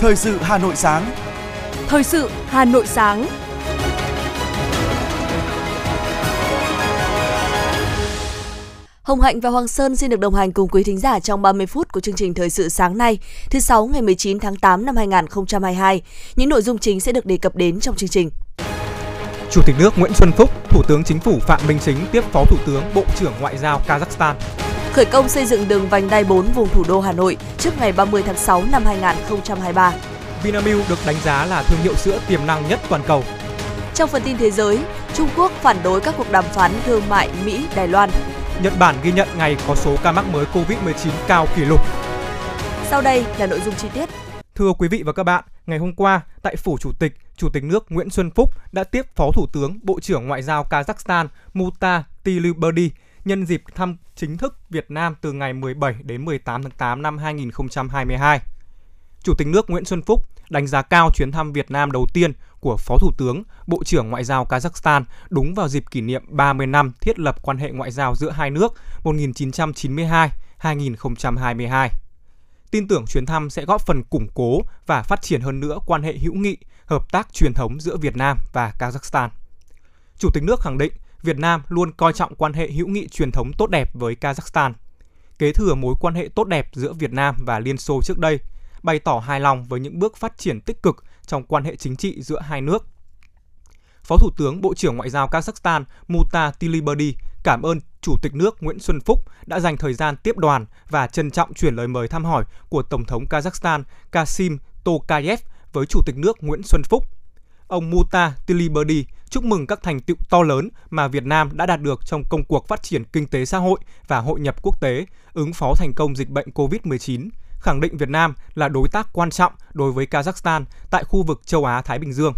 Thời sự Hà Nội sáng. Thời sự Hà Nội sáng. Hồng Hạnh và Hoàng Sơn xin được đồng hành cùng quý thính giả trong 30 phút của chương trình Thời sự sáng nay, thứ sáu ngày 19 tháng 8 năm 2022. Những nội dung chính sẽ được đề cập đến trong chương trình. Chủ tịch nước Nguyễn Xuân Phúc, Thủ tướng Chính phủ Phạm Minh Chính tiếp Phó Thủ tướng Bộ trưởng Ngoại giao Kazakhstan. Khởi công xây dựng đường vành đai 4 vùng thủ đô Hà Nội trước ngày 30 tháng 6 năm 2023. Vinamilk được đánh giá là thương hiệu sữa tiềm năng nhất toàn cầu. Trong phần tin thế giới, Trung Quốc phản đối các cuộc đàm phán thương mại Mỹ-Đài Loan. Nhật Bản ghi nhận ngày có số ca mắc mới COVID-19 cao kỷ lục. Sau đây là nội dung chi tiết. Thưa quý vị và các bạn, ngày hôm qua tại phủ Chủ tịch, Chủ tịch nước Nguyễn Xuân Phúc đã tiếp Phó Thủ tướng Bộ trưởng Ngoại giao Kazakhstan Muta Tiliberdi nhân dịp thăm chính thức Việt Nam từ ngày 17 đến 18 tháng 8 năm 2022. Chủ tịch nước Nguyễn Xuân Phúc đánh giá cao chuyến thăm Việt Nam đầu tiên của Phó Thủ tướng, Bộ trưởng Ngoại giao Kazakhstan đúng vào dịp kỷ niệm 30 năm thiết lập quan hệ ngoại giao giữa hai nước 1992-2022. Tin tưởng chuyến thăm sẽ góp phần củng cố và phát triển hơn nữa quan hệ hữu nghị, hợp tác truyền thống giữa Việt Nam và Kazakhstan. Chủ tịch nước khẳng định Việt Nam luôn coi trọng quan hệ hữu nghị truyền thống tốt đẹp với Kazakhstan. Kế thừa mối quan hệ tốt đẹp giữa Việt Nam và Liên Xô trước đây, bày tỏ hài lòng với những bước phát triển tích cực trong quan hệ chính trị giữa hai nước. Phó Thủ tướng Bộ trưởng Ngoại giao Kazakhstan Muta Tiliberdi cảm ơn Chủ tịch nước Nguyễn Xuân Phúc đã dành thời gian tiếp đoàn và trân trọng chuyển lời mời thăm hỏi của Tổng thống Kazakhstan Kasim Tokayev với Chủ tịch nước Nguyễn Xuân Phúc. Ông Muta Tiliberdi chúc mừng các thành tựu to lớn mà Việt Nam đã đạt được trong công cuộc phát triển kinh tế xã hội và hội nhập quốc tế, ứng phó thành công dịch bệnh COVID-19, khẳng định Việt Nam là đối tác quan trọng đối với Kazakhstan tại khu vực châu Á-Thái Bình Dương.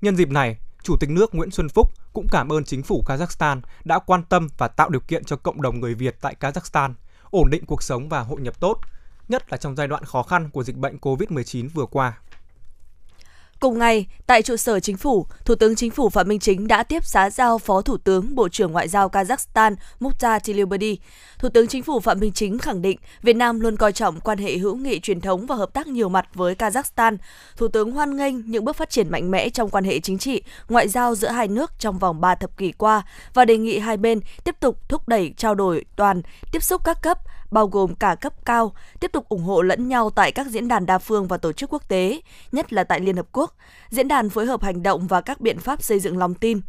Nhân dịp này, Chủ tịch nước Nguyễn Xuân Phúc cũng cảm ơn chính phủ Kazakhstan đã quan tâm và tạo điều kiện cho cộng đồng người Việt tại Kazakhstan ổn định cuộc sống và hội nhập tốt, nhất là trong giai đoạn khó khăn của dịch bệnh COVID-19 vừa qua. Cùng ngày, tại trụ sở chính phủ, Thủ tướng Chính phủ Phạm Minh Chính đã tiếp xã giao Phó Thủ tướng Bộ trưởng Ngoại giao Kazakhstan Mukhtar Tiliberdi. Thủ tướng Chính phủ Phạm Minh Chính khẳng định Việt Nam luôn coi trọng quan hệ hữu nghị truyền thống và hợp tác nhiều mặt với Kazakhstan. Thủ tướng hoan nghênh những bước phát triển mạnh mẽ trong quan hệ chính trị, ngoại giao giữa hai nước trong vòng 3 thập kỷ qua và đề nghị hai bên tiếp tục thúc đẩy trao đổi toàn, tiếp xúc các cấp, bao gồm cả cấp cao, tiếp tục ủng hộ lẫn nhau tại các diễn đàn đa phương và tổ chức quốc tế, nhất là tại Liên Hợp Quốc, diễn đàn phối hợp hành động và các biện pháp xây dựng lòng tin.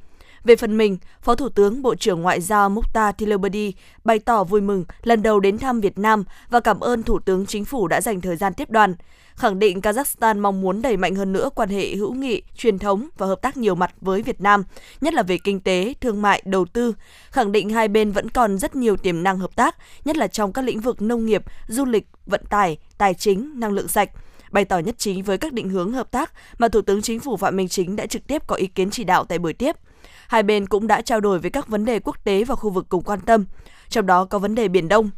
Về phần mình, Phó Thủ tướng Bộ trưởng Ngoại giao Mukhtar Tiliberdi bày tỏ vui mừng lần đầu đến thăm Việt Nam và cảm ơn Thủ tướng Chính phủ đã dành thời gian tiếp đoàn khẳng định Kazakhstan mong muốn đẩy mạnh hơn nữa quan hệ hữu nghị, truyền thống và hợp tác nhiều mặt với Việt Nam, nhất là về kinh tế, thương mại, đầu tư, khẳng định hai bên vẫn còn rất nhiều tiềm năng hợp tác, nhất là trong các lĩnh vực nông nghiệp, du lịch, vận tải, tài chính, năng lượng sạch bày tỏ nhất trí với các định hướng hợp tác mà Thủ tướng Chính phủ Phạm Minh Chính đã trực tiếp có ý kiến chỉ đạo tại buổi tiếp. Hai bên cũng đã trao đổi về các vấn đề quốc tế và khu vực cùng quan tâm, trong đó có vấn đề Biển Đông.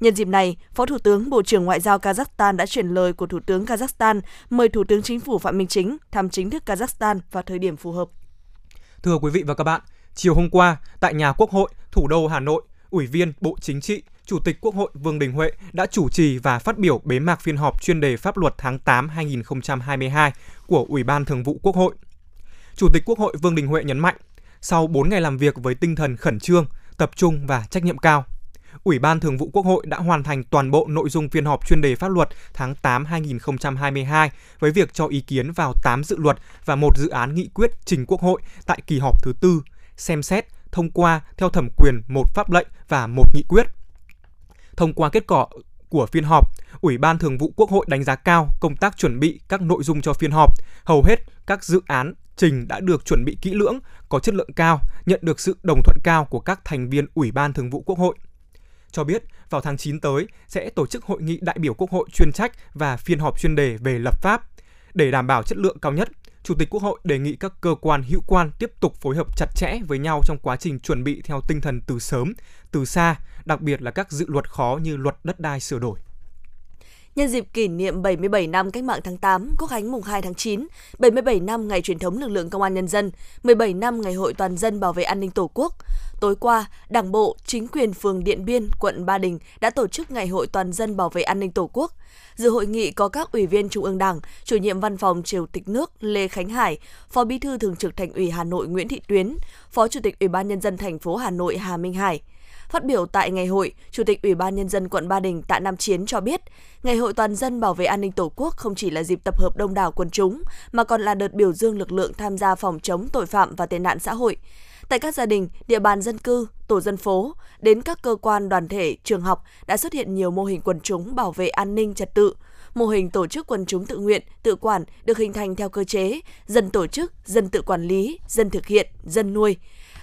Nhân dịp này, Phó Thủ tướng Bộ trưởng Ngoại giao Kazakhstan đã chuyển lời của Thủ tướng Kazakhstan mời Thủ tướng Chính phủ Phạm Minh Chính thăm chính thức Kazakhstan vào thời điểm phù hợp. Thưa quý vị và các bạn, chiều hôm qua tại nhà Quốc hội, thủ đô Hà Nội, Ủy viên Bộ Chính trị, Chủ tịch Quốc hội Vương Đình Huệ đã chủ trì và phát biểu bế mạc phiên họp chuyên đề pháp luật tháng 8 2022 của Ủy ban Thường vụ Quốc hội. Chủ tịch Quốc hội Vương Đình Huệ nhấn mạnh, sau 4 ngày làm việc với tinh thần khẩn trương, tập trung và trách nhiệm cao, Ủy ban Thường vụ Quốc hội đã hoàn thành toàn bộ nội dung phiên họp chuyên đề pháp luật tháng 8 2022 với việc cho ý kiến vào 8 dự luật và một dự án nghị quyết trình Quốc hội tại kỳ họp thứ tư, xem xét, thông qua theo thẩm quyền một pháp lệnh và một nghị quyết. Thông qua kết quả của phiên họp, Ủy ban Thường vụ Quốc hội đánh giá cao công tác chuẩn bị các nội dung cho phiên họp. Hầu hết các dự án trình đã được chuẩn bị kỹ lưỡng, có chất lượng cao, nhận được sự đồng thuận cao của các thành viên Ủy ban Thường vụ Quốc hội cho biết vào tháng 9 tới sẽ tổ chức hội nghị đại biểu Quốc hội chuyên trách và phiên họp chuyên đề về lập pháp. Để đảm bảo chất lượng cao nhất, Chủ tịch Quốc hội đề nghị các cơ quan hữu quan tiếp tục phối hợp chặt chẽ với nhau trong quá trình chuẩn bị theo tinh thần từ sớm, từ xa, đặc biệt là các dự luật khó như luật đất đai sửa đổi. Nhân dịp kỷ niệm 77 năm Cách mạng tháng 8, Quốc khánh mùng 2 tháng 9, 77 năm ngày truyền thống lực lượng công an nhân dân, 17 năm ngày hội toàn dân bảo vệ an ninh Tổ quốc, tối qua, Đảng bộ, chính quyền phường Điện Biên, quận Ba Đình đã tổ chức Ngày hội toàn dân bảo vệ an ninh Tổ quốc. Dự hội nghị có các ủy viên Trung ương Đảng, chủ nhiệm văn phòng Chủ tịch nước Lê Khánh Hải, Phó Bí thư Thường trực Thành ủy Hà Nội Nguyễn Thị Tuyến, Phó Chủ tịch Ủy ban nhân dân thành phố Hà Nội Hà Minh Hải. Phát biểu tại ngày hội, Chủ tịch Ủy ban Nhân dân quận Ba Đình Tạ Nam Chiến cho biết, Ngày hội toàn dân bảo vệ an ninh Tổ quốc không chỉ là dịp tập hợp đông đảo quần chúng, mà còn là đợt biểu dương lực lượng tham gia phòng chống tội phạm và tệ nạn xã hội. Tại các gia đình, địa bàn dân cư, tổ dân phố, đến các cơ quan đoàn thể, trường học đã xuất hiện nhiều mô hình quần chúng bảo vệ an ninh trật tự. Mô hình tổ chức quần chúng tự nguyện, tự quản được hình thành theo cơ chế dân tổ chức, dân tự quản lý, dân thực hiện, dân nuôi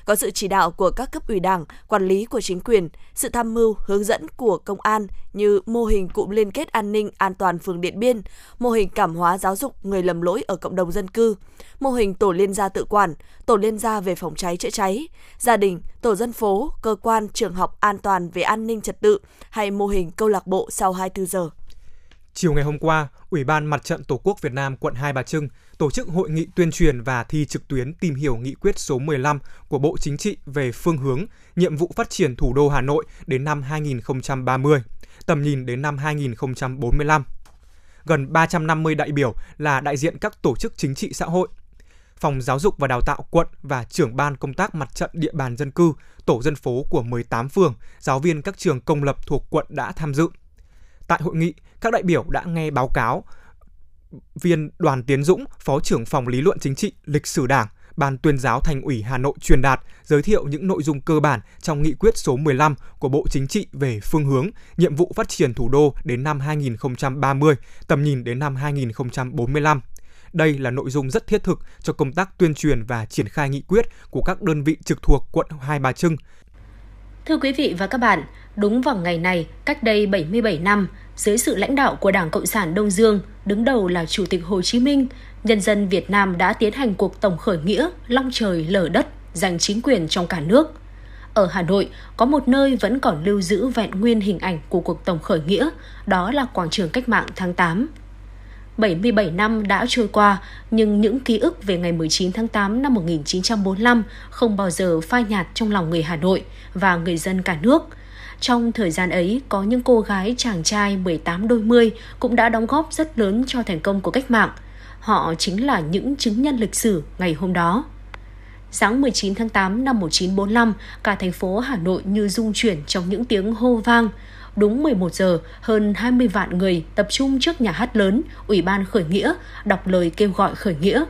có sự chỉ đạo của các cấp ủy đảng, quản lý của chính quyền, sự tham mưu, hướng dẫn của công an như mô hình cụm liên kết an ninh an toàn phường Điện Biên, mô hình cảm hóa giáo dục người lầm lỗi ở cộng đồng dân cư, mô hình tổ liên gia tự quản, tổ liên gia về phòng cháy chữa cháy, gia đình, tổ dân phố, cơ quan, trường học an toàn về an ninh trật tự hay mô hình câu lạc bộ sau 24 giờ. Chiều ngày hôm qua, Ủy ban Mặt trận Tổ quốc Việt Nam quận Hai Bà Trưng tổ chức hội nghị tuyên truyền và thi trực tuyến tìm hiểu nghị quyết số 15 của Bộ Chính trị về phương hướng, nhiệm vụ phát triển thủ đô Hà Nội đến năm 2030, tầm nhìn đến năm 2045. Gần 350 đại biểu là đại diện các tổ chức chính trị xã hội, Phòng Giáo dục và Đào tạo quận và trưởng ban công tác mặt trận địa bàn dân cư, tổ dân phố của 18 phường, giáo viên các trường công lập thuộc quận đã tham dự. Tại hội nghị, các đại biểu đã nghe báo cáo viên Đoàn Tiến Dũng, Phó trưởng phòng lý luận chính trị, lịch sử Đảng, Ban tuyên giáo Thành ủy Hà Nội truyền đạt giới thiệu những nội dung cơ bản trong nghị quyết số 15 của Bộ Chính trị về phương hướng, nhiệm vụ phát triển thủ đô đến năm 2030, tầm nhìn đến năm 2045. Đây là nội dung rất thiết thực cho công tác tuyên truyền và triển khai nghị quyết của các đơn vị trực thuộc quận Hai Bà Trưng. Thưa quý vị và các bạn, đúng vào ngày này, cách đây 77 năm, dưới sự lãnh đạo của Đảng Cộng sản Đông Dương, đứng đầu là Chủ tịch Hồ Chí Minh, nhân dân Việt Nam đã tiến hành cuộc tổng khởi nghĩa long trời lở đất giành chính quyền trong cả nước. Ở Hà Nội, có một nơi vẫn còn lưu giữ vẹn nguyên hình ảnh của cuộc tổng khởi nghĩa, đó là quảng trường cách mạng tháng 8. 77 năm đã trôi qua, nhưng những ký ức về ngày 19 tháng 8 năm 1945 không bao giờ phai nhạt trong lòng người Hà Nội và người dân cả nước – trong thời gian ấy, có những cô gái chàng trai 18 đôi mươi cũng đã đóng góp rất lớn cho thành công của cách mạng. Họ chính là những chứng nhân lịch sử ngày hôm đó. Sáng 19 tháng 8 năm 1945, cả thành phố Hà Nội như rung chuyển trong những tiếng hô vang. Đúng 11 giờ, hơn 20 vạn người tập trung trước nhà hát lớn, Ủy ban khởi nghĩa, đọc lời kêu gọi khởi nghĩa.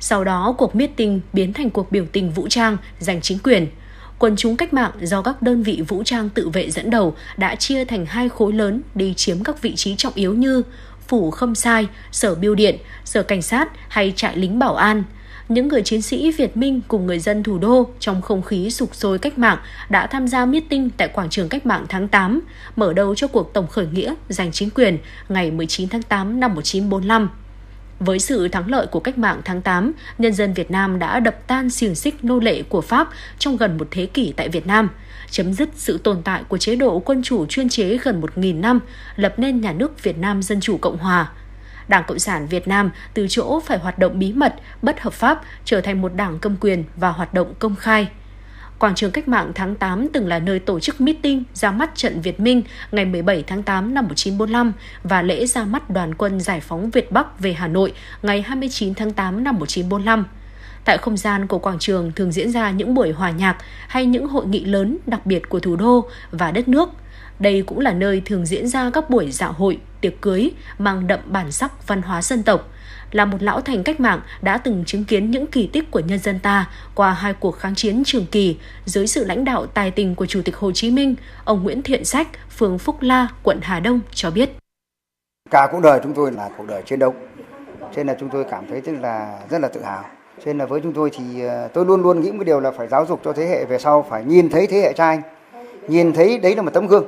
Sau đó, cuộc meeting biến thành cuộc biểu tình vũ trang giành chính quyền – quần chúng cách mạng do các đơn vị vũ trang tự vệ dẫn đầu đã chia thành hai khối lớn đi chiếm các vị trí trọng yếu như phủ khâm sai, sở biêu điện, sở cảnh sát hay trại lính bảo an. Những người chiến sĩ Việt Minh cùng người dân thủ đô trong không khí sục sôi cách mạng đã tham gia meeting tại quảng trường cách mạng tháng 8, mở đầu cho cuộc tổng khởi nghĩa giành chính quyền ngày 19 tháng 8 năm 1945. Với sự thắng lợi của cách mạng tháng 8, nhân dân Việt Nam đã đập tan xiềng xích nô lệ của Pháp trong gần một thế kỷ tại Việt Nam, chấm dứt sự tồn tại của chế độ quân chủ chuyên chế gần 1.000 năm, lập nên nhà nước Việt Nam Dân Chủ Cộng Hòa. Đảng Cộng sản Việt Nam từ chỗ phải hoạt động bí mật, bất hợp pháp trở thành một đảng cầm quyền và hoạt động công khai – Quảng trường Cách mạng tháng 8 từng là nơi tổ chức meeting ra mắt trận Việt Minh ngày 17 tháng 8 năm 1945 và lễ ra mắt đoàn quân giải phóng Việt Bắc về Hà Nội ngày 29 tháng 8 năm 1945. Tại không gian của quảng trường thường diễn ra những buổi hòa nhạc hay những hội nghị lớn đặc biệt của thủ đô và đất nước. Đây cũng là nơi thường diễn ra các buổi dạ hội, tiệc cưới mang đậm bản sắc văn hóa dân tộc – là một lão thành cách mạng đã từng chứng kiến những kỳ tích của nhân dân ta qua hai cuộc kháng chiến trường kỳ dưới sự lãnh đạo tài tình của Chủ tịch Hồ Chí Minh, ông Nguyễn Thiện Sách, phường Phúc La, quận Hà Đông cho biết. Cả cuộc đời chúng tôi là cuộc đời chiến đấu, cho nên là chúng tôi cảm thấy tức là rất là tự hào. Cho nên là với chúng tôi thì ờ, tôi luôn luôn nghĩ một điều là phải giáo dục cho thế hệ về sau phải nhìn thấy thế hệ cha anh, nhìn thấy đấy là một tấm gương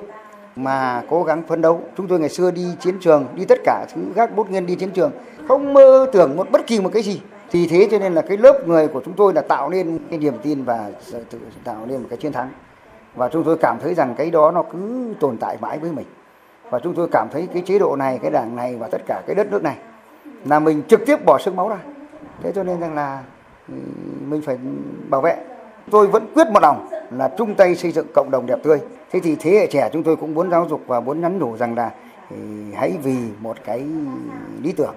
mà cố gắng phấn đấu. Chúng tôi ngày xưa đi chiến trường, đi tất cả thứ gác bút nghiên đi chiến trường, không mơ tưởng một bất kỳ một cái gì. Thì thế cho nên là cái lớp người của chúng tôi là tạo nên cái niềm tin và tạo nên một cái chiến thắng. Và chúng tôi cảm thấy rằng cái đó nó cứ tồn tại mãi với mình. và chúng tôi cảm thấy cái chế độ này cái đảng này và tất cả cái đất nước này là mình trực tiếp bỏ sức máu ra thế cho nên rằng là ừ, mình phải bảo vệ tôi vẫn quyết một lòng là chung tay xây dựng cộng đồng đẹp tươi thế thì thế hệ trẻ chúng tôi cũng muốn giáo dục và muốn nhắn nhủ rằng là ừ, hãy vì một cái lý tưởng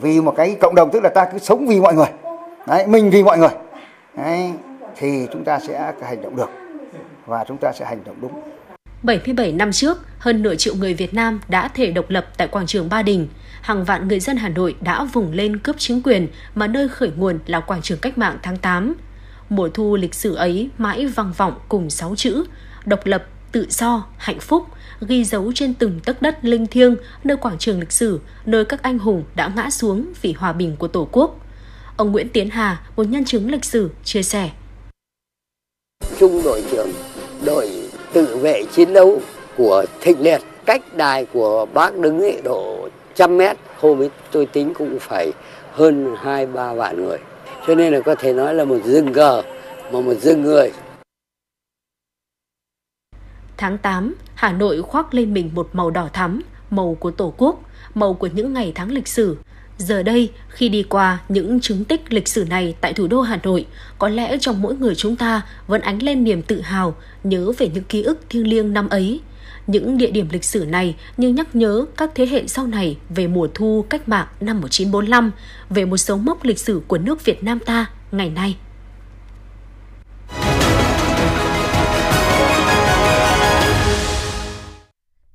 vì một cái cộng đồng tức là ta cứ sống vì mọi người đấy mình vì mọi người đấy, thì chúng ta sẽ hành động được và chúng ta sẽ hành động đúng 77 năm trước, hơn nửa triệu người Việt Nam đã thể độc lập tại quảng trường Ba Đình. Hàng vạn người dân Hà Nội đã vùng lên cướp chính quyền mà nơi khởi nguồn là quảng trường cách mạng tháng 8. Mùa thu lịch sử ấy mãi vang vọng cùng sáu chữ độc lập, tự do, hạnh phúc, ghi dấu trên từng tấc đất linh thiêng nơi quảng trường lịch sử, nơi các anh hùng đã ngã xuống vì hòa bình của Tổ quốc. Ông Nguyễn Tiến Hà, một nhân chứng lịch sử, chia sẻ. Trung đội trưởng đội tự vệ chiến đấu của Thịnh Liệt cách đài của bác đứng ấy độ trăm mét hôm ấy tôi tính cũng phải hơn hai ba vạn người cho nên là có thể nói là một rừng cờ mà một rừng người Tháng 8, Hà Nội khoác lên mình một màu đỏ thắm, màu của Tổ quốc, màu của những ngày tháng lịch sử. Giờ đây, khi đi qua những chứng tích lịch sử này tại thủ đô Hà Nội, có lẽ trong mỗi người chúng ta vẫn ánh lên niềm tự hào, nhớ về những ký ức thiêng liêng năm ấy. Những địa điểm lịch sử này như nhắc nhớ các thế hệ sau này về mùa thu cách mạng năm 1945, về một số mốc lịch sử của nước Việt Nam ta ngày nay.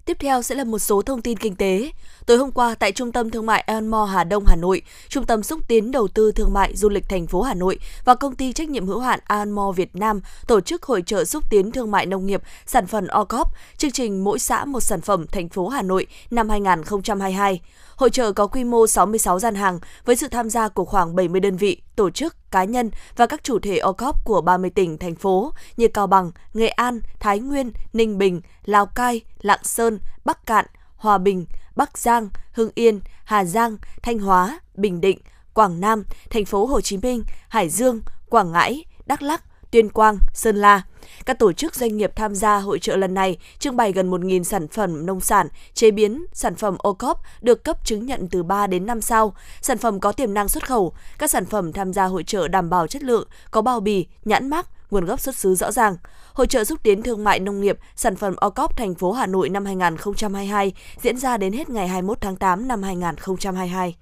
Tiếp theo sẽ là một số thông tin kinh tế. Tối hôm qua tại Trung tâm Thương mại Elmore Hà Đông Hà Nội, Trung tâm xúc tiến đầu tư thương mại du lịch thành phố Hà Nội và công ty trách nhiệm hữu hạn Elmore Việt Nam tổ chức hội trợ xúc tiến thương mại nông nghiệp sản phẩm OCOP, chương trình mỗi xã một sản phẩm thành phố Hà Nội năm 2022. Hội trợ có quy mô 66 gian hàng với sự tham gia của khoảng 70 đơn vị, tổ chức, cá nhân và các chủ thể OCOP của 30 tỉnh, thành phố như Cao Bằng, Nghệ An, Thái Nguyên, Ninh Bình, Lào Cai, Lạng Sơn, Bắc Cạn, Hòa Bình, Bắc Giang, Hưng Yên, Hà Giang, Thanh Hóa, Bình Định, Quảng Nam, thành phố Hồ Chí Minh, Hải Dương, Quảng Ngãi, Đắk Lắk, Tuyên Quang, Sơn La. Các tổ chức doanh nghiệp tham gia hội trợ lần này trưng bày gần 1.000 sản phẩm nông sản, chế biến, sản phẩm ô cốp được cấp chứng nhận từ 3 đến 5 sao, sản phẩm có tiềm năng xuất khẩu. Các sản phẩm tham gia hội trợ đảm bảo chất lượng, có bao bì, nhãn mác, nguồn gốc xuất xứ rõ ràng. Hội trợ xúc tiến thương mại nông nghiệp, sản phẩm OCOP thành phố Hà Nội năm 2022 diễn ra đến hết ngày 21 tháng 8 năm 2022.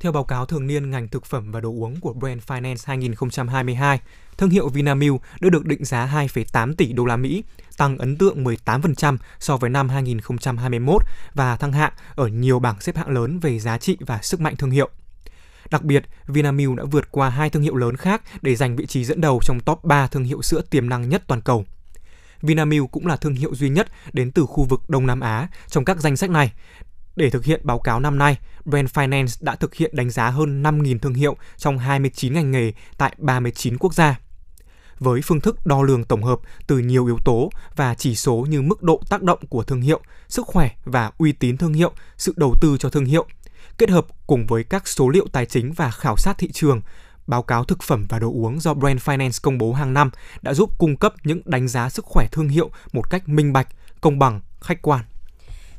Theo báo cáo thường niên ngành thực phẩm và đồ uống của Brand Finance 2022, thương hiệu Vinamilk đã được định giá 2,8 tỷ đô la Mỹ, tăng ấn tượng 18% so với năm 2021 và thăng hạng ở nhiều bảng xếp hạng lớn về giá trị và sức mạnh thương hiệu. Đặc biệt, Vinamilk đã vượt qua hai thương hiệu lớn khác để giành vị trí dẫn đầu trong top 3 thương hiệu sữa tiềm năng nhất toàn cầu. Vinamilk cũng là thương hiệu duy nhất đến từ khu vực Đông Nam Á trong các danh sách này. Để thực hiện báo cáo năm nay, Brand Finance đã thực hiện đánh giá hơn 5.000 thương hiệu trong 29 ngành nghề tại 39 quốc gia. Với phương thức đo lường tổng hợp từ nhiều yếu tố và chỉ số như mức độ tác động của thương hiệu, sức khỏe và uy tín thương hiệu, sự đầu tư cho thương hiệu, kết hợp cùng với các số liệu tài chính và khảo sát thị trường, báo cáo thực phẩm và đồ uống do Brand Finance công bố hàng năm đã giúp cung cấp những đánh giá sức khỏe thương hiệu một cách minh bạch, công bằng, khách quan.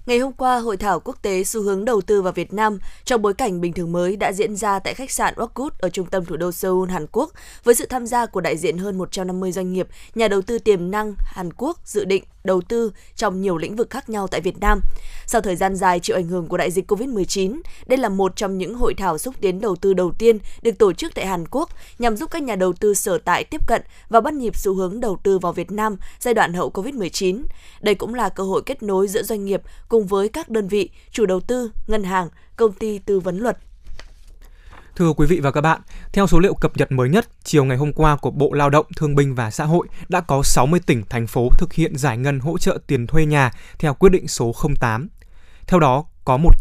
Ngày hôm qua, hội thảo quốc tế xu hướng đầu tư vào Việt Nam trong bối cảnh bình thường mới đã diễn ra tại khách sạn Rockwood ở trung tâm thủ đô Seoul, Hàn Quốc với sự tham gia của đại diện hơn 150 doanh nghiệp, nhà đầu tư tiềm năng Hàn Quốc dự định đầu tư trong nhiều lĩnh vực khác nhau tại Việt Nam. Sau thời gian dài chịu ảnh hưởng của đại dịch COVID-19, đây là một trong những hội thảo xúc tiến đầu tư đầu tiên được tổ chức tại Hàn Quốc nhằm giúp các nhà đầu tư sở tại tiếp cận và bắt nhịp xu hướng đầu tư vào Việt Nam giai đoạn hậu COVID-19. Đây cũng là cơ hội kết nối giữa doanh nghiệp cùng với các đơn vị, chủ đầu tư, ngân hàng, công ty tư vấn luật, Thưa quý vị và các bạn, theo số liệu cập nhật mới nhất, chiều ngày hôm qua của Bộ Lao động, Thương binh và Xã hội đã có 60 tỉnh, thành phố thực hiện giải ngân hỗ trợ tiền thuê nhà theo quyết định số 08. Theo đó, có 1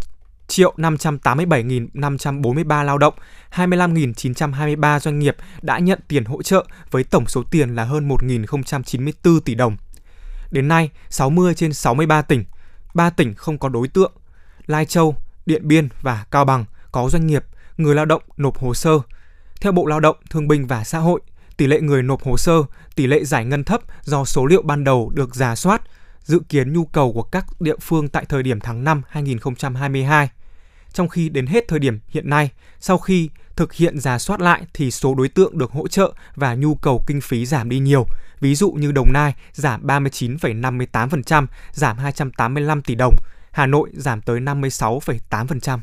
triệu 587.543 lao động, 25.923 doanh nghiệp đã nhận tiền hỗ trợ với tổng số tiền là hơn 1.094 tỷ đồng. Đến nay, 60 trên 63 tỉnh, 3 tỉnh không có đối tượng, Lai Châu, Điện Biên và Cao Bằng có doanh nghiệp người lao động nộp hồ sơ. Theo Bộ Lao động, Thương binh và Xã hội, tỷ lệ người nộp hồ sơ, tỷ lệ giải ngân thấp do số liệu ban đầu được giả soát, dự kiến nhu cầu của các địa phương tại thời điểm tháng 5 2022. Trong khi đến hết thời điểm hiện nay, sau khi thực hiện giả soát lại thì số đối tượng được hỗ trợ và nhu cầu kinh phí giảm đi nhiều. Ví dụ như Đồng Nai giảm 39,58%, giảm 285 tỷ đồng, Hà Nội giảm tới 56,8%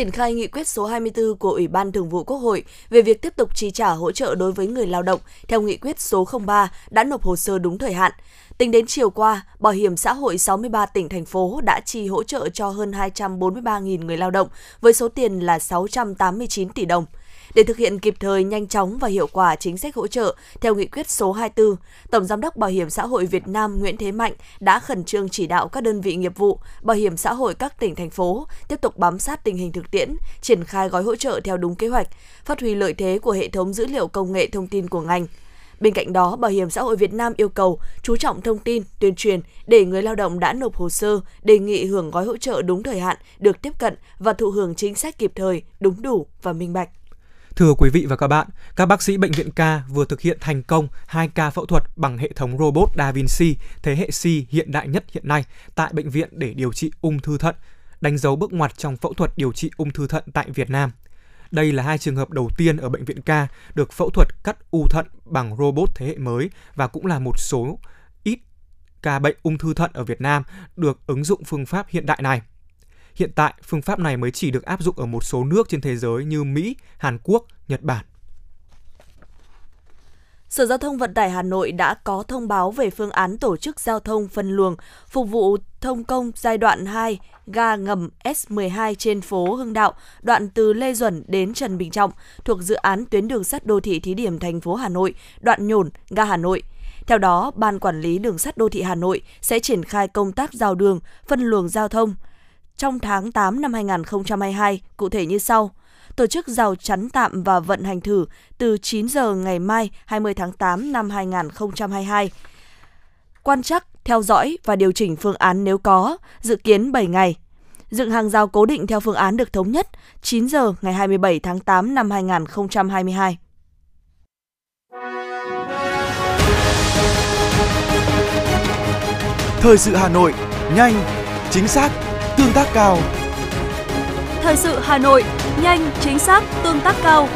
triển khai nghị quyết số 24 của Ủy ban Thường vụ Quốc hội về việc tiếp tục chi trả hỗ trợ đối với người lao động theo nghị quyết số 03 đã nộp hồ sơ đúng thời hạn. Tính đến chiều qua, Bảo hiểm xã hội 63 tỉnh thành phố đã chi hỗ trợ cho hơn 243.000 người lao động với số tiền là 689 tỷ đồng. Để thực hiện kịp thời, nhanh chóng và hiệu quả chính sách hỗ trợ theo nghị quyết số 24, Tổng Giám đốc Bảo hiểm xã hội Việt Nam Nguyễn Thế Mạnh đã khẩn trương chỉ đạo các đơn vị nghiệp vụ, bảo hiểm xã hội các tỉnh, thành phố tiếp tục bám sát tình hình thực tiễn, triển khai gói hỗ trợ theo đúng kế hoạch, phát huy lợi thế của hệ thống dữ liệu công nghệ thông tin của ngành. Bên cạnh đó, Bảo hiểm xã hội Việt Nam yêu cầu chú trọng thông tin, tuyên truyền để người lao động đã nộp hồ sơ đề nghị hưởng gói hỗ trợ đúng thời hạn được tiếp cận và thụ hưởng chính sách kịp thời, đúng đủ và minh bạch. Thưa quý vị và các bạn, các bác sĩ bệnh viện K vừa thực hiện thành công 2 ca phẫu thuật bằng hệ thống robot Da Vinci thế hệ C hiện đại nhất hiện nay tại bệnh viện để điều trị ung thư thận, đánh dấu bước ngoặt trong phẫu thuật điều trị ung thư thận tại Việt Nam. Đây là hai trường hợp đầu tiên ở bệnh viện K được phẫu thuật cắt u thận bằng robot thế hệ mới và cũng là một số ít ca bệnh ung thư thận ở Việt Nam được ứng dụng phương pháp hiện đại này. Hiện tại, phương pháp này mới chỉ được áp dụng ở một số nước trên thế giới như Mỹ, Hàn Quốc, Nhật Bản. Sở Giao thông Vận tải Hà Nội đã có thông báo về phương án tổ chức giao thông phân luồng phục vụ thông công giai đoạn 2 ga ngầm S12 trên phố Hưng Đạo, đoạn từ Lê Duẩn đến Trần Bình Trọng, thuộc dự án tuyến đường sắt đô thị thí điểm thành phố Hà Nội, đoạn Nhổn, ga Hà Nội. Theo đó, Ban Quản lý Đường sắt Đô thị Hà Nội sẽ triển khai công tác giao đường, phân luồng giao thông, trong tháng 8 năm 2022, cụ thể như sau. Tổ chức rào chắn tạm và vận hành thử từ 9 giờ ngày mai 20 tháng 8 năm 2022. Quan trắc, theo dõi và điều chỉnh phương án nếu có, dự kiến 7 ngày. Dựng hàng rào cố định theo phương án được thống nhất 9 giờ ngày 27 tháng 8 năm 2022. Thời sự Hà Nội, nhanh, chính xác, tương tác cao. Thời sự Hà Nội, nhanh, chính xác, tương tác cao.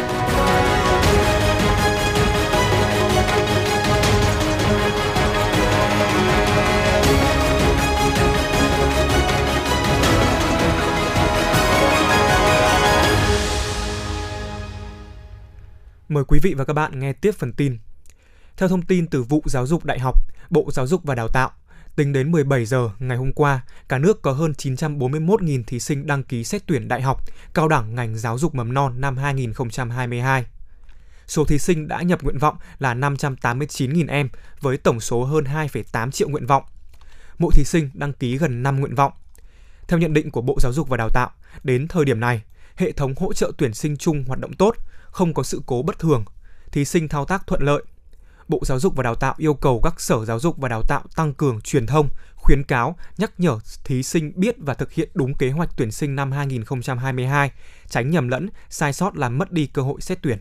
Mời quý vị và các bạn nghe tiếp phần tin. Theo thông tin từ vụ Giáo dục Đại học, Bộ Giáo dục và Đào tạo, Tính đến 17 giờ ngày hôm qua, cả nước có hơn 941.000 thí sinh đăng ký xét tuyển đại học, cao đẳng ngành giáo dục mầm non năm 2022. Số thí sinh đã nhập nguyện vọng là 589.000 em với tổng số hơn 2,8 triệu nguyện vọng. Mỗi thí sinh đăng ký gần 5 nguyện vọng. Theo nhận định của Bộ Giáo dục và Đào tạo, đến thời điểm này, hệ thống hỗ trợ tuyển sinh chung hoạt động tốt, không có sự cố bất thường, thí sinh thao tác thuận lợi, Bộ Giáo dục và Đào tạo yêu cầu các sở giáo dục và đào tạo tăng cường truyền thông, khuyến cáo, nhắc nhở thí sinh biết và thực hiện đúng kế hoạch tuyển sinh năm 2022, tránh nhầm lẫn, sai sót làm mất đi cơ hội xét tuyển.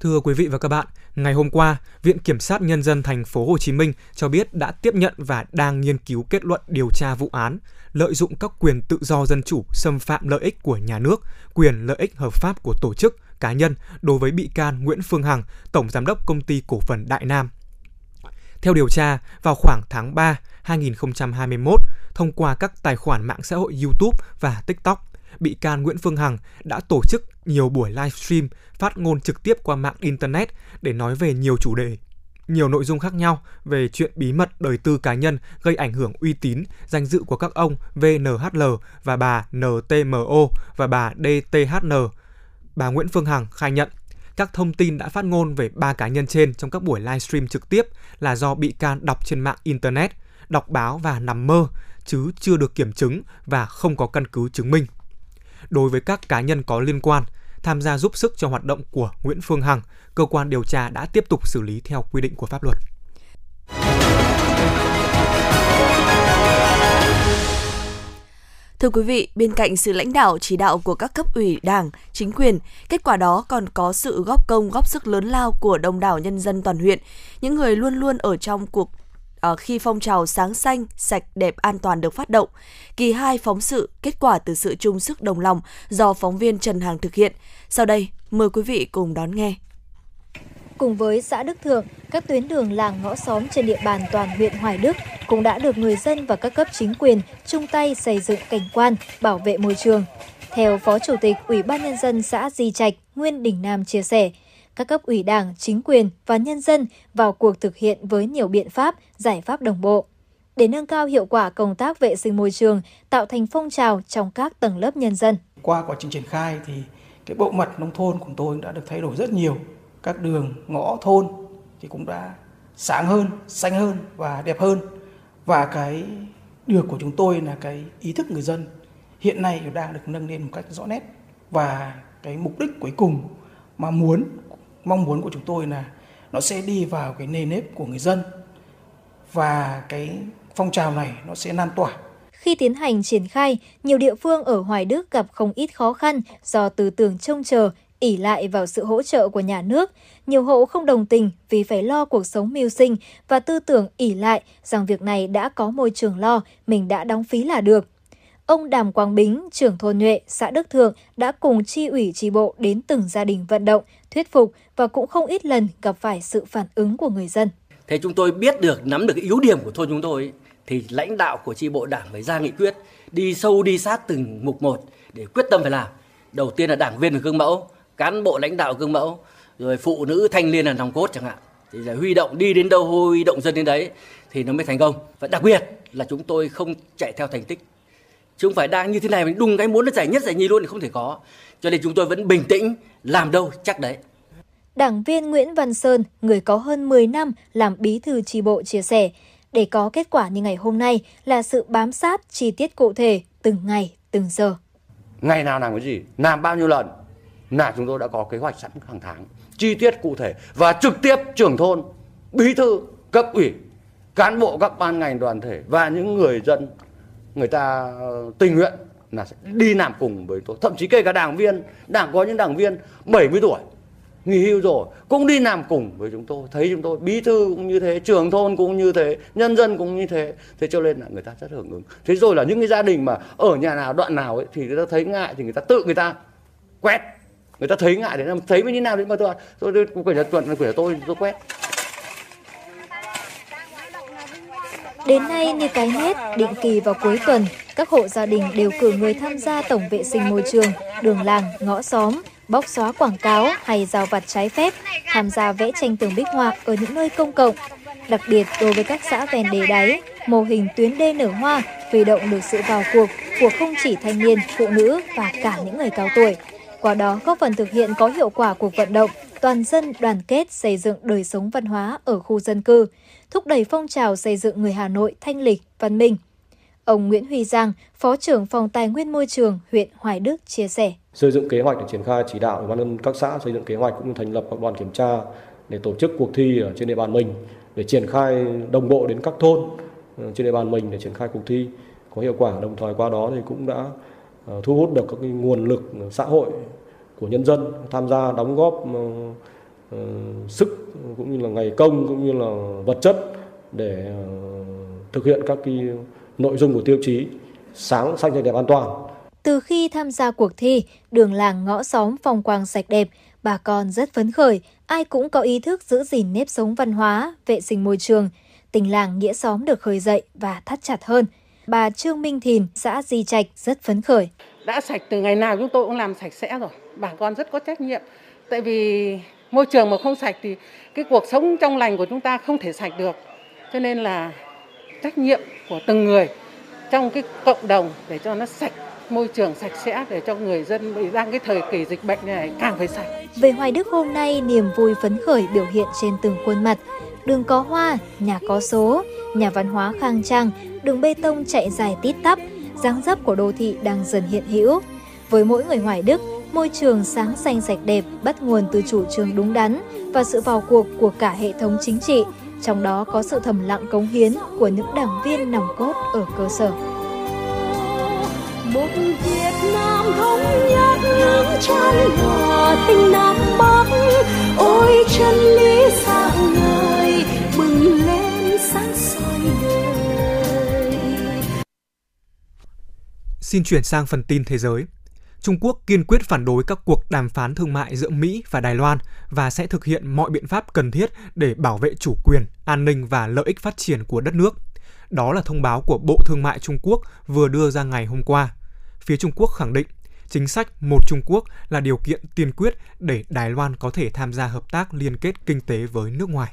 Thưa quý vị và các bạn, ngày hôm qua, Viện Kiểm sát Nhân dân thành phố Hồ Chí Minh cho biết đã tiếp nhận và đang nghiên cứu kết luận điều tra vụ án lợi dụng các quyền tự do dân chủ xâm phạm lợi ích của nhà nước, quyền lợi ích hợp pháp của tổ chức, cá nhân đối với bị can Nguyễn Phương Hằng, Tổng Giám đốc Công ty Cổ phần Đại Nam. Theo điều tra, vào khoảng tháng 3 2021, thông qua các tài khoản mạng xã hội YouTube và TikTok, bị can Nguyễn Phương Hằng đã tổ chức nhiều buổi livestream phát ngôn trực tiếp qua mạng Internet để nói về nhiều chủ đề nhiều nội dung khác nhau về chuyện bí mật đời tư cá nhân gây ảnh hưởng uy tín, danh dự của các ông VNHL và bà NTMO và bà DTHN bà Nguyễn Phương Hằng khai nhận các thông tin đã phát ngôn về ba cá nhân trên trong các buổi livestream trực tiếp là do bị can đọc trên mạng internet, đọc báo và nằm mơ chứ chưa được kiểm chứng và không có căn cứ chứng minh. Đối với các cá nhân có liên quan tham gia giúp sức cho hoạt động của Nguyễn Phương Hằng, cơ quan điều tra đã tiếp tục xử lý theo quy định của pháp luật. Thưa quý vị, bên cạnh sự lãnh đạo chỉ đạo của các cấp ủy đảng, chính quyền, kết quả đó còn có sự góp công góp sức lớn lao của đông đảo nhân dân toàn huyện, những người luôn luôn ở trong cuộc ờ, khi phong trào sáng xanh, sạch, đẹp, an toàn được phát động. Kỳ 2 phóng sự kết quả từ sự chung sức đồng lòng do phóng viên Trần Hàng thực hiện. Sau đây, mời quý vị cùng đón nghe. Cùng với xã Đức Thượng, các tuyến đường làng ngõ xóm trên địa bàn toàn huyện Hoài Đức cũng đã được người dân và các cấp chính quyền chung tay xây dựng cảnh quan, bảo vệ môi trường. Theo Phó Chủ tịch Ủy ban Nhân dân xã Di Trạch, Nguyên Đình Nam chia sẻ, các cấp ủy đảng, chính quyền và nhân dân vào cuộc thực hiện với nhiều biện pháp, giải pháp đồng bộ. Để nâng cao hiệu quả công tác vệ sinh môi trường, tạo thành phong trào trong các tầng lớp nhân dân. Qua quá trình triển khai thì cái bộ mặt nông thôn của tôi đã được thay đổi rất nhiều. Các đường, ngõ thôn thì cũng đã sáng hơn, xanh hơn và đẹp hơn. Và cái được của chúng tôi là cái ý thức người dân hiện nay đang được nâng lên một cách rõ nét. Và cái mục đích cuối cùng mà muốn mong muốn của chúng tôi là nó sẽ đi vào cái nề nếp của người dân. Và cái phong trào này nó sẽ lan tỏa. Khi tiến hành triển khai, nhiều địa phương ở Hoài Đức gặp không ít khó khăn do tư tưởng trông chờ, ỉ lại vào sự hỗ trợ của nhà nước. Nhiều hộ không đồng tình vì phải lo cuộc sống mưu sinh và tư tưởng ỉ lại rằng việc này đã có môi trường lo, mình đã đóng phí là được. Ông Đàm Quang Bính, trưởng thôn Nhuệ, xã Đức Thượng đã cùng chi ủy tri bộ đến từng gia đình vận động, thuyết phục và cũng không ít lần gặp phải sự phản ứng của người dân. Thế chúng tôi biết được, nắm được yếu điểm của thôn chúng tôi thì lãnh đạo của tri bộ đảng phải ra nghị quyết, đi sâu đi sát từng mục một để quyết tâm phải làm. Đầu tiên là đảng viên phải gương mẫu, cán bộ lãnh đạo gương mẫu, rồi phụ nữ thanh niên là nòng cốt chẳng hạn. Thì là huy động đi đến đâu huy động dân đến đấy thì nó mới thành công. Và đặc biệt là chúng tôi không chạy theo thành tích chứ không phải đang như thế này mình đùng cái muốn nó giải nhất giải nhì luôn thì không thể có cho nên chúng tôi vẫn bình tĩnh làm đâu chắc đấy Đảng viên Nguyễn Văn Sơn, người có hơn 10 năm làm bí thư tri bộ chia sẻ, để có kết quả như ngày hôm nay là sự bám sát chi tiết cụ thể từng ngày, từng giờ. Ngày nào làm cái gì, làm bao nhiêu lần là chúng tôi đã có kế hoạch sẵn hàng tháng, chi tiết cụ thể và trực tiếp trưởng thôn, bí thư, cấp ủy, cán bộ các ban ngành đoàn thể và những người dân người ta ờ, tình nguyện là sẽ đi làm cùng với tôi. Thậm chí kể cả đảng viên đảng có những đảng viên 70 tuổi nghỉ hưu rồi cũng đi làm cùng với chúng tôi. Thấy chúng tôi bí thư cũng như thế trưởng thôn cũng như thế nhân dân cũng như thế. Thế cho nên là người ta rất hưởng ứng. Thế rồi là những cái gia đình mà ở nhà nào đoạn nào ấy thì người ta thấy ngại thì người ta tự người ta quét người ta thấy ngại để làm thấy như nào đấy mà tôi tôi tôi quyển tuần quyển tôi tôi quét Đến nay như cái hết định kỳ vào cuối tuần, các hộ gia đình đều cử người tham gia tổng vệ sinh môi trường, đường làng, ngõ xóm, bóc xóa quảng cáo hay rào vặt trái phép, tham gia vẽ tranh tường bích họa ở những nơi công cộng. Đặc biệt đối với các xã ven đê đáy, mô hình tuyến đê nở hoa huy động được sự vào cuộc của không chỉ thanh niên, phụ nữ và cả những người cao tuổi. Qua đó góp phần thực hiện có hiệu quả cuộc vận động toàn dân đoàn kết xây dựng đời sống văn hóa ở khu dân cư, thúc đẩy phong trào xây dựng người Hà Nội thanh lịch, văn minh. Ông Nguyễn Huy Giang, Phó trưởng Phòng Tài nguyên Môi trường huyện Hoài Đức chia sẻ. Xây dựng kế hoạch để triển khai chỉ đạo ủy ban nhân các xã xây dựng kế hoạch cũng như thành lập các đoàn kiểm tra để tổ chức cuộc thi ở trên địa bàn mình để triển khai đồng bộ đến các thôn ờ, trên địa bàn mình để triển khai cuộc thi có hiệu quả đồng thời qua đó thì cũng đã Ờ, thu hút được các nguồn lực xã hội của nhân dân tham gia đóng góp ờ, ờ, sức cũng như là ngày công cũng như là vật chất để thực hiện các cái nội dung của tiêu chí sáng xanh sạch đẹp an toàn. Từ khi tham gia cuộc thi, đường làng ngõ xóm phong quang sạch đẹp, bà con rất phấn khởi, ai cũng có ý thức giữ gìn nếp sống văn hóa, vệ sinh môi trường. Tình làng nghĩa xóm được khơi dậy và thắt chặt hơn. Bà Trương Minh Thìn, xã Di Trạch rất phấn khởi. Đã sạch từ ngày nào chúng tôi cũng làm sạch sẽ rồi bà con rất có trách nhiệm tại vì môi trường mà không sạch thì cái cuộc sống trong lành của chúng ta không thể sạch được cho nên là trách nhiệm của từng người trong cái cộng đồng để cho nó sạch môi trường sạch sẽ để cho người dân bị đang cái thời kỳ dịch bệnh này càng phải sạch. Về Hoài Đức hôm nay, niềm vui phấn khởi biểu hiện trên từng khuôn mặt. Đường có hoa, nhà có số, nhà văn hóa khang trang, đường bê tông chạy dài tít tắp, dáng dấp của đô thị đang dần hiện hữu. Với mỗi người Hoài Đức, môi trường sáng xanh sạch đẹp bắt nguồn từ chủ trương đúng đắn và sự vào cuộc của cả hệ thống chính trị, trong đó có sự thầm lặng cống hiến của những đảng viên nòng cốt ở cơ sở. Một Việt Nam thống nhất nước tràn hòa tình Nam Bắc, ôi chân lý sáng ngời bừng lên sáng soi đời Xin chuyển sang phần tin thế giới. Trung Quốc kiên quyết phản đối các cuộc đàm phán thương mại giữa Mỹ và Đài Loan và sẽ thực hiện mọi biện pháp cần thiết để bảo vệ chủ quyền, an ninh và lợi ích phát triển của đất nước. Đó là thông báo của Bộ Thương mại Trung Quốc vừa đưa ra ngày hôm qua. Phía Trung Quốc khẳng định chính sách một Trung Quốc là điều kiện tiên quyết để Đài Loan có thể tham gia hợp tác liên kết kinh tế với nước ngoài.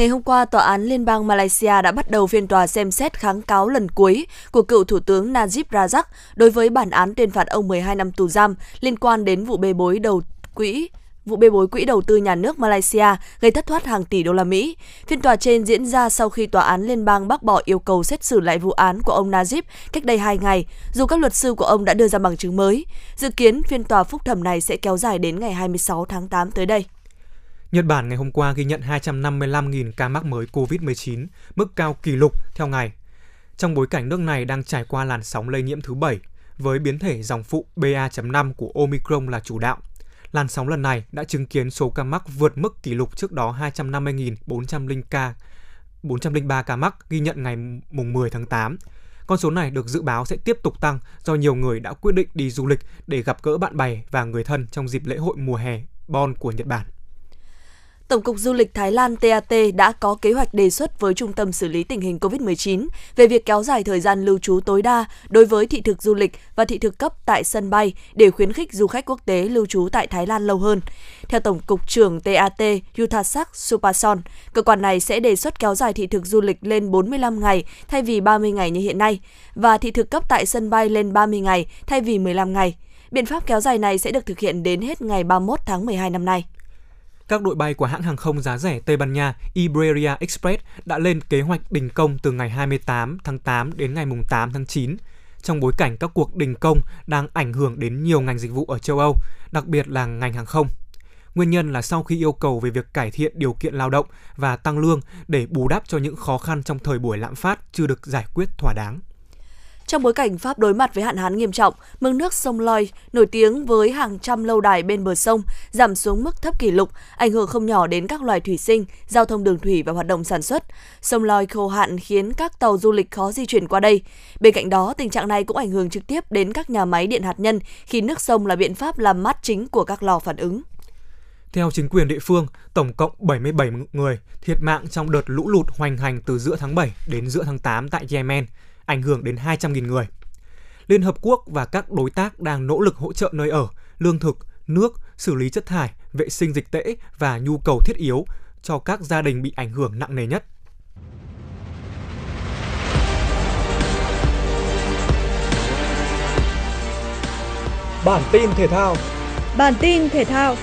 Ngày hôm qua, Tòa án Liên bang Malaysia đã bắt đầu phiên tòa xem xét kháng cáo lần cuối của cựu Thủ tướng Najib Razak đối với bản án tuyên phạt ông 12 năm tù giam liên quan đến vụ bê bối đầu quỹ vụ bê bối quỹ đầu tư nhà nước Malaysia gây thất thoát hàng tỷ đô la Mỹ. Phiên tòa trên diễn ra sau khi tòa án liên bang bác bỏ yêu cầu xét xử lại vụ án của ông Najib cách đây 2 ngày, dù các luật sư của ông đã đưa ra bằng chứng mới. Dự kiến phiên tòa phúc thẩm này sẽ kéo dài đến ngày 26 tháng 8 tới đây. Nhật Bản ngày hôm qua ghi nhận 255.000 ca mắc mới COVID-19, mức cao kỷ lục theo ngày. Trong bối cảnh nước này đang trải qua làn sóng lây nhiễm thứ bảy, với biến thể dòng phụ BA.5 của Omicron là chủ đạo. Làn sóng lần này đã chứng kiến số ca mắc vượt mức kỷ lục trước đó 250.400 ca 403 ca mắc ghi nhận ngày mùng 10 tháng 8. Con số này được dự báo sẽ tiếp tục tăng do nhiều người đã quyết định đi du lịch để gặp gỡ bạn bè và người thân trong dịp lễ hội mùa hè Bon của Nhật Bản. Tổng cục Du lịch Thái Lan TAT đã có kế hoạch đề xuất với Trung tâm xử lý tình hình COVID-19 về việc kéo dài thời gian lưu trú tối đa đối với thị thực du lịch và thị thực cấp tại sân bay để khuyến khích du khách quốc tế lưu trú tại Thái Lan lâu hơn. Theo Tổng cục trưởng TAT Yuthasak Supason, cơ quan này sẽ đề xuất kéo dài thị thực du lịch lên 45 ngày thay vì 30 ngày như hiện nay và thị thực cấp tại sân bay lên 30 ngày thay vì 15 ngày. Biện pháp kéo dài này sẽ được thực hiện đến hết ngày 31 tháng 12 năm nay các đội bay của hãng hàng không giá rẻ Tây Ban Nha Iberia Express đã lên kế hoạch đình công từ ngày 28 tháng 8 đến ngày 8 tháng 9 trong bối cảnh các cuộc đình công đang ảnh hưởng đến nhiều ngành dịch vụ ở châu Âu, đặc biệt là ngành hàng không. Nguyên nhân là sau khi yêu cầu về việc cải thiện điều kiện lao động và tăng lương để bù đắp cho những khó khăn trong thời buổi lạm phát chưa được giải quyết thỏa đáng. Trong bối cảnh Pháp đối mặt với hạn hán nghiêm trọng, mực nước sông Loi, nổi tiếng với hàng trăm lâu đài bên bờ sông, giảm xuống mức thấp kỷ lục, ảnh hưởng không nhỏ đến các loài thủy sinh, giao thông đường thủy và hoạt động sản xuất. Sông Loi khô hạn khiến các tàu du lịch khó di chuyển qua đây. Bên cạnh đó, tình trạng này cũng ảnh hưởng trực tiếp đến các nhà máy điện hạt nhân khi nước sông là biện pháp làm mát chính của các lò phản ứng. Theo chính quyền địa phương, tổng cộng 77 người thiệt mạng trong đợt lũ lụt hoành hành từ giữa tháng 7 đến giữa tháng 8 tại Yemen ảnh hưởng đến 200.000 người. Liên Hợp Quốc và các đối tác đang nỗ lực hỗ trợ nơi ở, lương thực, nước, xử lý chất thải, vệ sinh dịch tễ và nhu cầu thiết yếu cho các gia đình bị ảnh hưởng nặng nề nhất. Bản tin thể thao Bản tin thể thao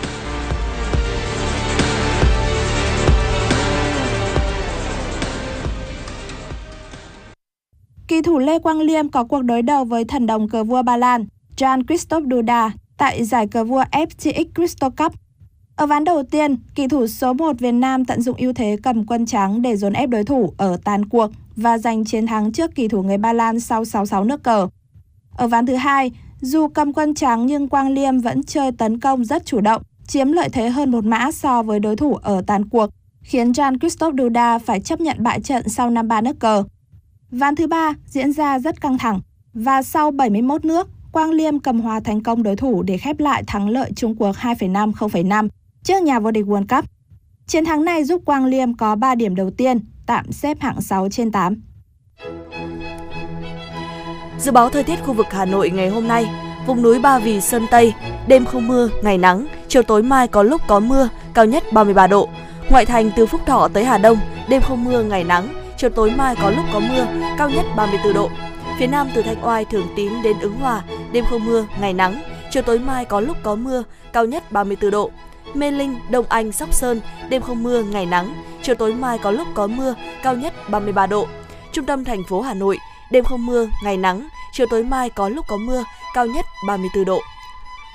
Kỳ thủ Lê Quang Liêm có cuộc đối đầu với thần đồng cờ vua Ba Lan Jan Christoph Duda tại giải cờ vua FTX Crystal Cup. Ở ván đầu tiên, kỳ thủ số 1 Việt Nam tận dụng ưu thế cầm quân trắng để dồn ép đối thủ ở tàn cuộc và giành chiến thắng trước kỳ thủ người Ba Lan sau 66 nước cờ. Ở ván thứ hai, dù cầm quân trắng nhưng Quang Liêm vẫn chơi tấn công rất chủ động, chiếm lợi thế hơn một mã so với đối thủ ở tàn cuộc, khiến Jan Christoph Duda phải chấp nhận bại trận sau 5-3 nước cờ. Ván thứ ba diễn ra rất căng thẳng và sau 71 nước, Quang Liêm cầm hòa thành công đối thủ để khép lại thắng lợi chung cuộc 2,5 0,5 trước nhà vô địch World Cup. Chiến thắng này giúp Quang Liêm có 3 điểm đầu tiên, tạm xếp hạng 6 trên 8. Dự báo thời tiết khu vực Hà Nội ngày hôm nay, vùng núi Ba Vì Sơn Tây, đêm không mưa, ngày nắng, chiều tối mai có lúc có mưa, cao nhất 33 độ. Ngoại thành từ Phúc Thọ tới Hà Đông, đêm không mưa, ngày nắng, chiều tối mai có lúc có mưa, cao nhất 34 độ. Phía Nam từ Thanh Oai, Thường Tín đến Ứng Hòa, đêm không mưa, ngày nắng, chiều tối mai có lúc có mưa, cao nhất 34 độ. Mê Linh, Đông Anh, Sóc Sơn, đêm không mưa, ngày nắng, chiều tối mai có lúc có mưa, cao nhất 33 độ. Trung tâm thành phố Hà Nội, đêm không mưa, ngày nắng, chiều tối mai có lúc có mưa, cao nhất 34 độ.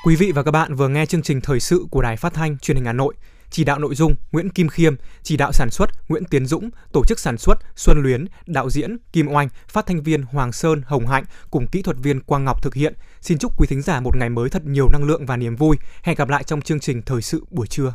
Quý vị và các bạn vừa nghe chương trình thời sự của Đài Phát thanh Truyền hình Hà Nội chỉ đạo nội dung Nguyễn Kim Khiêm, chỉ đạo sản xuất Nguyễn Tiến Dũng, tổ chức sản xuất Xuân Luyến, đạo diễn Kim Oanh, phát thanh viên Hoàng Sơn, Hồng Hạnh cùng kỹ thuật viên Quang Ngọc thực hiện. Xin chúc quý thính giả một ngày mới thật nhiều năng lượng và niềm vui. Hẹn gặp lại trong chương trình thời sự buổi trưa.